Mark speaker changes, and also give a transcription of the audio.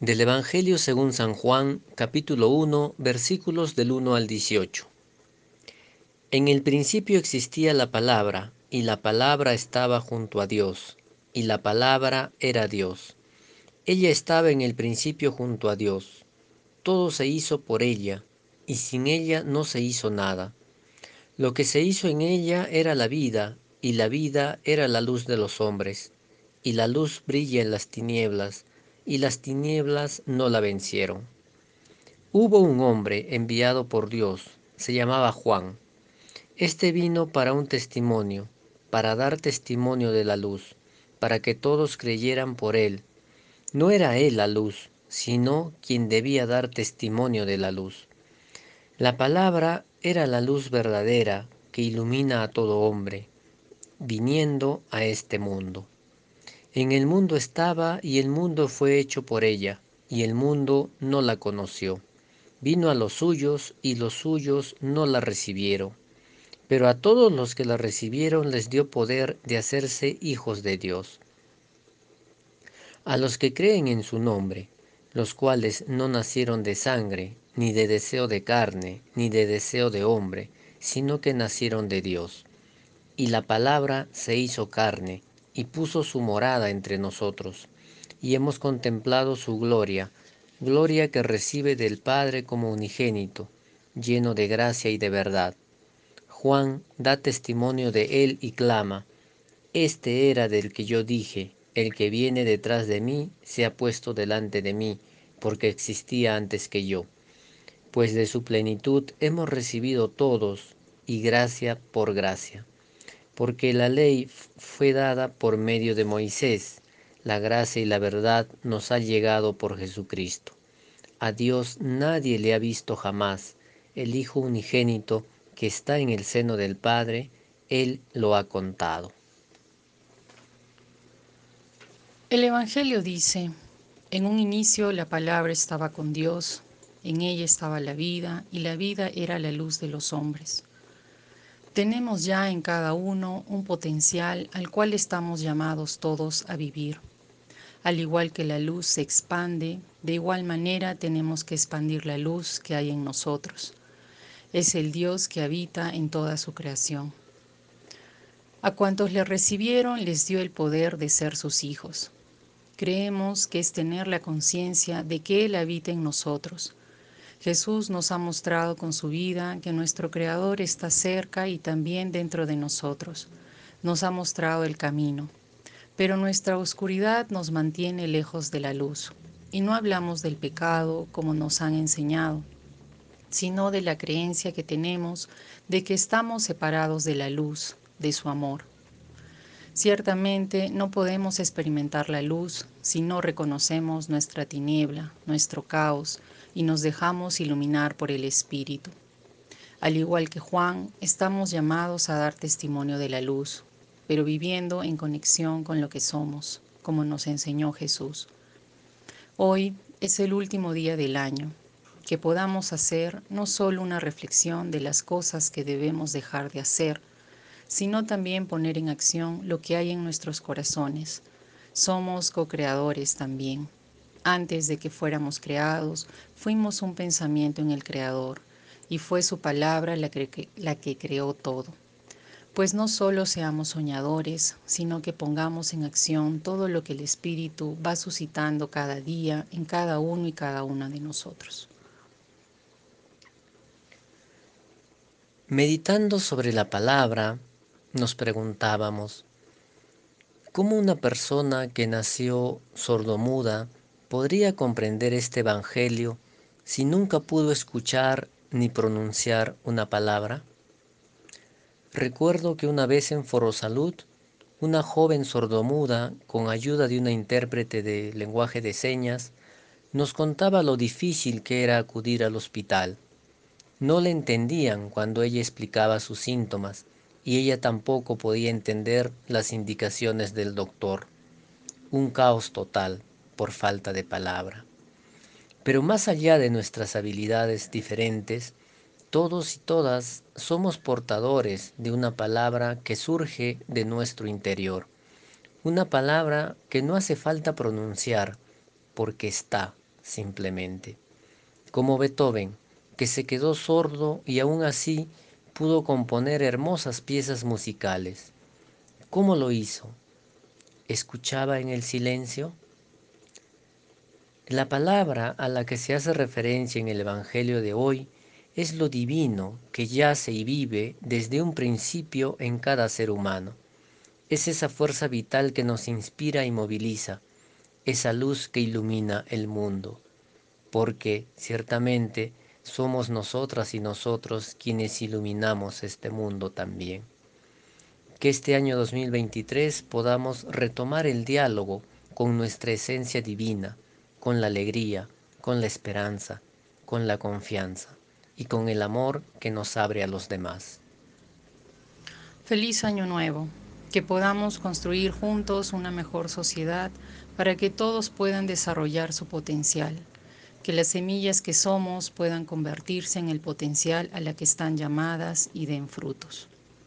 Speaker 1: Del Evangelio según San Juan, capítulo 1, versículos del 1 al 18. En el principio existía la palabra, y la palabra estaba junto a Dios, y la palabra era Dios. Ella estaba en el principio junto a Dios. Todo se hizo por ella, y sin ella no se hizo nada. Lo que se hizo en ella era la vida, y la vida era la luz de los hombres, y la luz brilla en las tinieblas, y las tinieblas no la vencieron. Hubo un hombre enviado por Dios, se llamaba Juan. Este vino para un testimonio, para dar testimonio de la luz, para que todos creyeran por él. No era él la luz, sino quien debía dar testimonio de la luz. La palabra era la luz verdadera que ilumina a todo hombre, viniendo a este mundo. En el mundo estaba y el mundo fue hecho por ella, y el mundo no la conoció. Vino a los suyos y los suyos no la recibieron. Pero a todos los que la recibieron les dio poder de hacerse hijos de Dios. A los que creen en su nombre, los cuales no nacieron de sangre, ni de deseo de carne, ni de deseo de hombre, sino que nacieron de Dios. Y la palabra se hizo carne, y puso su morada entre nosotros, y hemos contemplado su gloria, gloria que recibe del Padre como unigénito, lleno de gracia y de verdad. Juan da testimonio de él y clama, Este era del que yo dije, el que viene detrás de mí se ha puesto delante de mí, porque existía antes que yo. Pues de su plenitud hemos recibido todos, y gracia por gracia porque la ley fue dada por medio de Moisés, la gracia y la verdad nos ha llegado por Jesucristo. A Dios nadie le ha visto jamás, el Hijo unigénito que está en el seno del Padre, Él lo ha contado.
Speaker 2: El Evangelio dice, en un inicio la palabra estaba con Dios, en ella estaba la vida, y la vida era la luz de los hombres. Tenemos ya en cada uno un potencial al cual estamos llamados todos a vivir. Al igual que la luz se expande, de igual manera tenemos que expandir la luz que hay en nosotros. Es el Dios que habita en toda su creación. A cuantos le recibieron les dio el poder de ser sus hijos. Creemos que es tener la conciencia de que Él habita en nosotros Jesús nos ha mostrado con su vida que nuestro Creador está cerca y también dentro de nosotros. Nos ha mostrado el camino, pero nuestra oscuridad nos mantiene lejos de la luz. Y no hablamos del pecado como nos han enseñado, sino de la creencia que tenemos de que estamos separados de la luz, de su amor. Ciertamente no podemos experimentar la luz si no reconocemos nuestra tiniebla, nuestro caos, y nos dejamos iluminar por el Espíritu. Al igual que Juan, estamos llamados a dar testimonio de la luz, pero viviendo en conexión con lo que somos, como nos enseñó Jesús. Hoy es el último día del año, que podamos hacer no solo una reflexión de las cosas que debemos dejar de hacer, sino también poner en acción lo que hay en nuestros corazones. Somos co-creadores también. Antes de que fuéramos creados, fuimos un pensamiento en el Creador, y fue su palabra la que, creó todo. Pues no solo seamos soñadores, sino que pongamos en acción todo lo que el Espíritu va suscitando cada día en cada uno y cada una de nosotros.
Speaker 1: Meditando sobre la palabra, nos preguntábamos, ¿cómo una persona que nació sordomuda podría comprender este Evangelio si nunca pudo escuchar ni pronunciar una palabra? Recuerdo que una vez en Forosalud, una joven sordomuda, con ayuda de una intérprete de lenguaje de señas, nos contaba lo difícil que era acudir al hospital. No le entendían cuando ella explicaba sus síntomas y ella tampoco podía entender las indicaciones del doctor. Un caos total por falta de palabra. Pero más allá de nuestras habilidades diferentes, todos y todas somos portadores de una palabra que surge de nuestro interior, una palabra que no hace falta pronunciar, porque está, simplemente. Como Beethoven, que se quedó sordo y aún así pudo componer hermosas piezas musicales. ¿Cómo lo hizo? ¿Escuchaba en el silencio? La palabra a la que se hace referencia en el Evangelio de hoy es lo divino que yace y vive desde un principio en cada ser humano. Es esa fuerza vital que nos inspira y moviliza, esa luz que ilumina el mundo, porque ciertamente somos nosotras y nosotros quienes iluminamos este mundo también. Que este año 2023 podamos retomar el diálogo con nuestra esencia divina, con la alegría, con la esperanza, con la confianza y con el amor que nos abre a los demás.
Speaker 2: Feliz año nuevo, que podamos construir juntos una mejor sociedad para que todos puedan desarrollar su potencial, que las semillas que somos puedan convertirse en el potencial a la que están llamadas y den frutos.